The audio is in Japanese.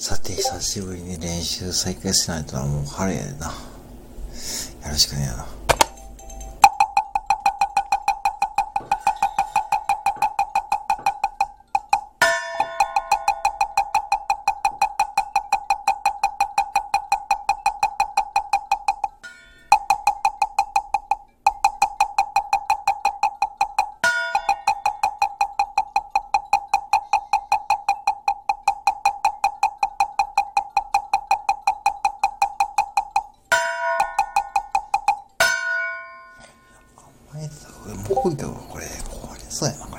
さて、久しぶりに練習再開しないとは、もう春やでな。よろしくねやな。前だこれ、もういかこれ、これ、そうやな、これ。